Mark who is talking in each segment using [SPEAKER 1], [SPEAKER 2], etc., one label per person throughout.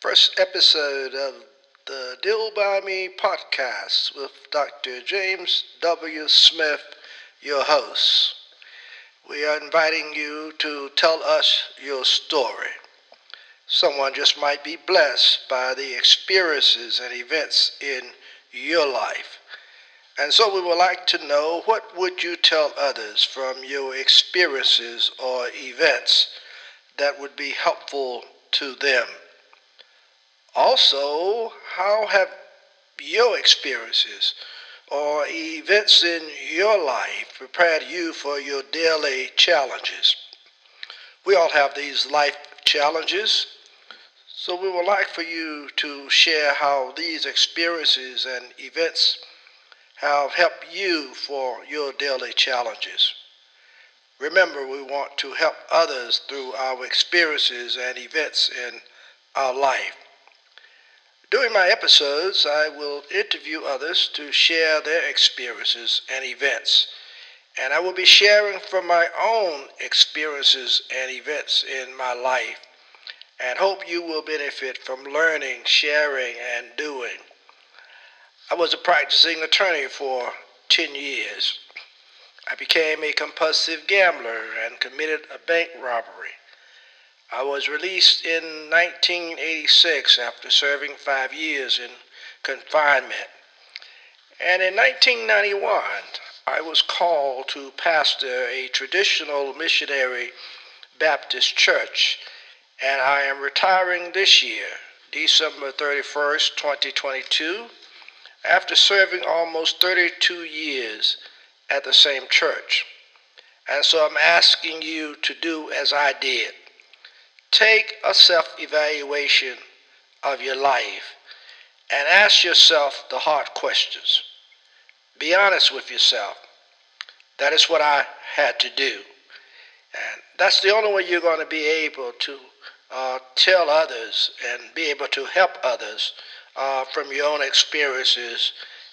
[SPEAKER 1] first episode of the Deal by Me podcast with Dr. James W. Smith, your host. We are inviting you to tell us your story. Someone just might be blessed by the experiences and events in your life. And so we would like to know what would you tell others from your experiences or events that would be helpful to them. Also, how have your experiences or events in your life prepared you for your daily challenges? We all have these life challenges so we would like for you to share how these experiences and events have helped you for your daily challenges. Remember, we want to help others through our experiences and events in our life. During my episodes, I will interview others to share their experiences and events. And I will be sharing from my own experiences and events in my life and hope you will benefit from learning, sharing, and doing. I was a practicing attorney for 10 years. I became a compulsive gambler and committed a bank robbery. I was released in 1986 after serving five years in confinement. And in 1991, I was called to pastor a traditional missionary Baptist church and I am retiring this year, December 31st, 2022, after serving almost 32 years at the same church. And so I'm asking you to do as I did. Take a self evaluation of your life and ask yourself the hard questions. Be honest with yourself. That is what I had to do. And that's the only way you're going to be able to uh, tell others and be able to help others uh, from your own experiences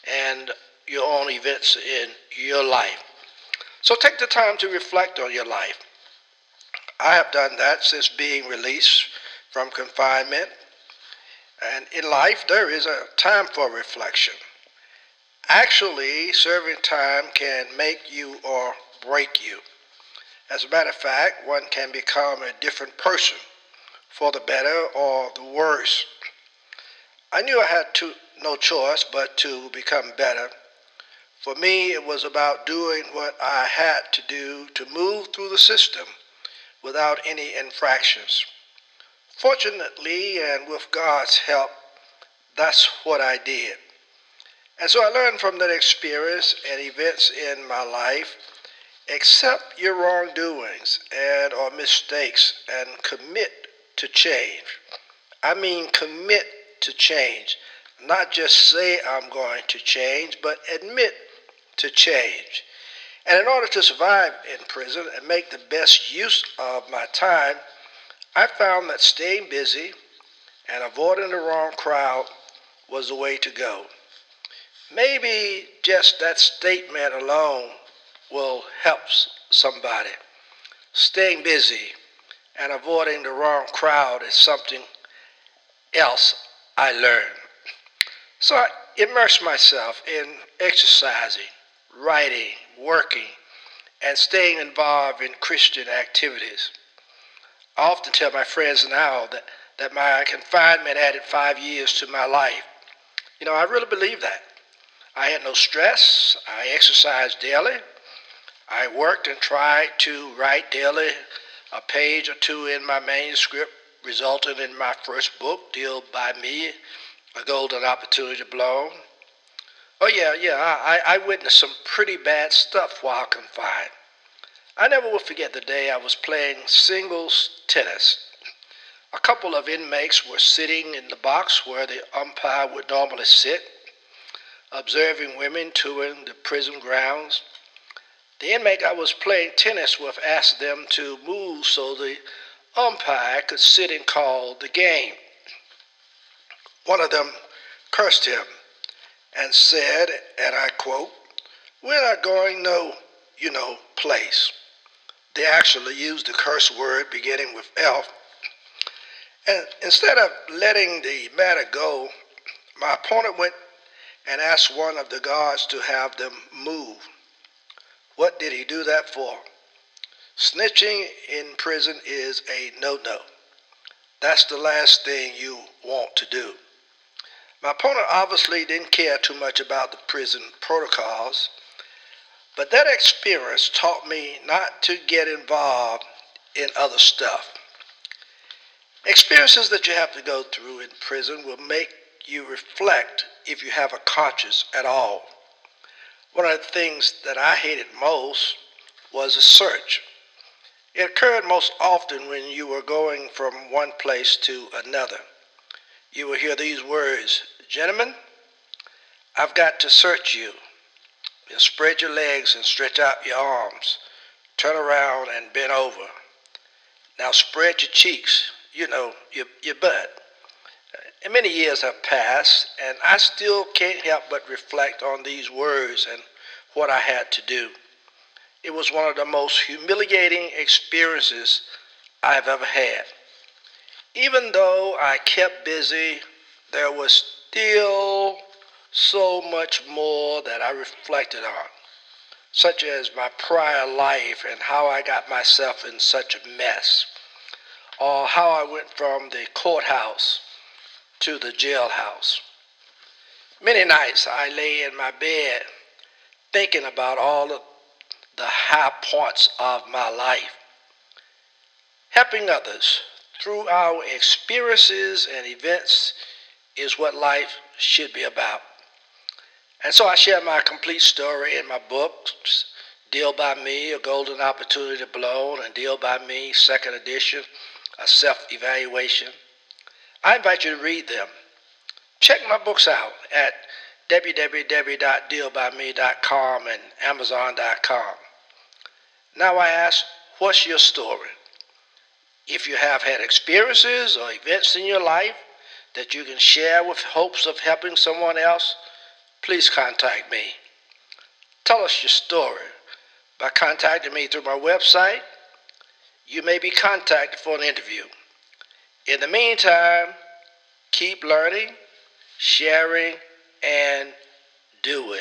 [SPEAKER 1] and your own events in your life. So take the time to reflect on your life. I have done that since being released from confinement. And in life, there is a time for reflection. Actually, serving time can make you or break you. As a matter of fact, one can become a different person for the better or the worse. I knew I had to, no choice but to become better. For me, it was about doing what I had to do to move through the system without any infractions. Fortunately, and with God's help, that's what I did. And so I learned from that experience and events in my life accept your wrongdoings and or mistakes and commit to change. I mean, commit to change. Not just say I'm going to change, but admit to change. And in order to survive in prison and make the best use of my time, I found that staying busy and avoiding the wrong crowd was the way to go. Maybe just that statement alone will help somebody. Staying busy and avoiding the wrong crowd is something else I learned. So I immersed myself in exercising, writing, working, and staying involved in Christian activities. I often tell my friends now that, that my confinement added five years to my life. You know, I really believe that. I had no stress. I exercised daily. I worked and tried to write daily a page or two in my manuscript resulted in my first book, Deal by Me, A Golden Opportunity to Blow. Oh, yeah, yeah, I, I witnessed some pretty bad stuff while confined. I never will forget the day I was playing singles tennis. A couple of inmates were sitting in the box where the umpire would normally sit, observing women touring the prison grounds. The inmate I was playing tennis with asked them to move so the umpire could sit and call the game. One of them cursed him and said, and I quote, We're not going no, you know, place. They actually used the curse word beginning with F. And instead of letting the matter go, my opponent went and asked one of the guards to have them move. What did he do that for? Snitching in prison is a no no. That's the last thing you want to do. My opponent obviously didn't care too much about the prison protocols, but that experience taught me not to get involved in other stuff. Experiences that you have to go through in prison will make you reflect if you have a conscience at all. One of the things that I hated most was a search. It occurred most often when you were going from one place to another. You will hear these words Gentlemen, I've got to search you. you spread your legs and stretch out your arms. Turn around and bend over. Now spread your cheeks, you know, your, your butt. And many years have passed, and I still can't help but reflect on these words and what I had to do. It was one of the most humiliating experiences I've ever had. Even though I kept busy, there was still so much more that I reflected on, such as my prior life and how I got myself in such a mess, or how I went from the courthouse to the jailhouse. Many nights I lay in my bed thinking about all of the high points of my life. Helping others through our experiences and events is what life should be about. And so I share my complete story in my books, Deal by Me, A Golden Opportunity Blown, and Deal by Me, second edition, a self evaluation. I invite you to read them. Check my books out at www.dealbyme.com and amazon.com. Now I ask, what's your story? If you have had experiences or events in your life that you can share with hopes of helping someone else, please contact me. Tell us your story by contacting me through my website. You may be contacted for an interview. In the meantime, keep learning, sharing, and doing.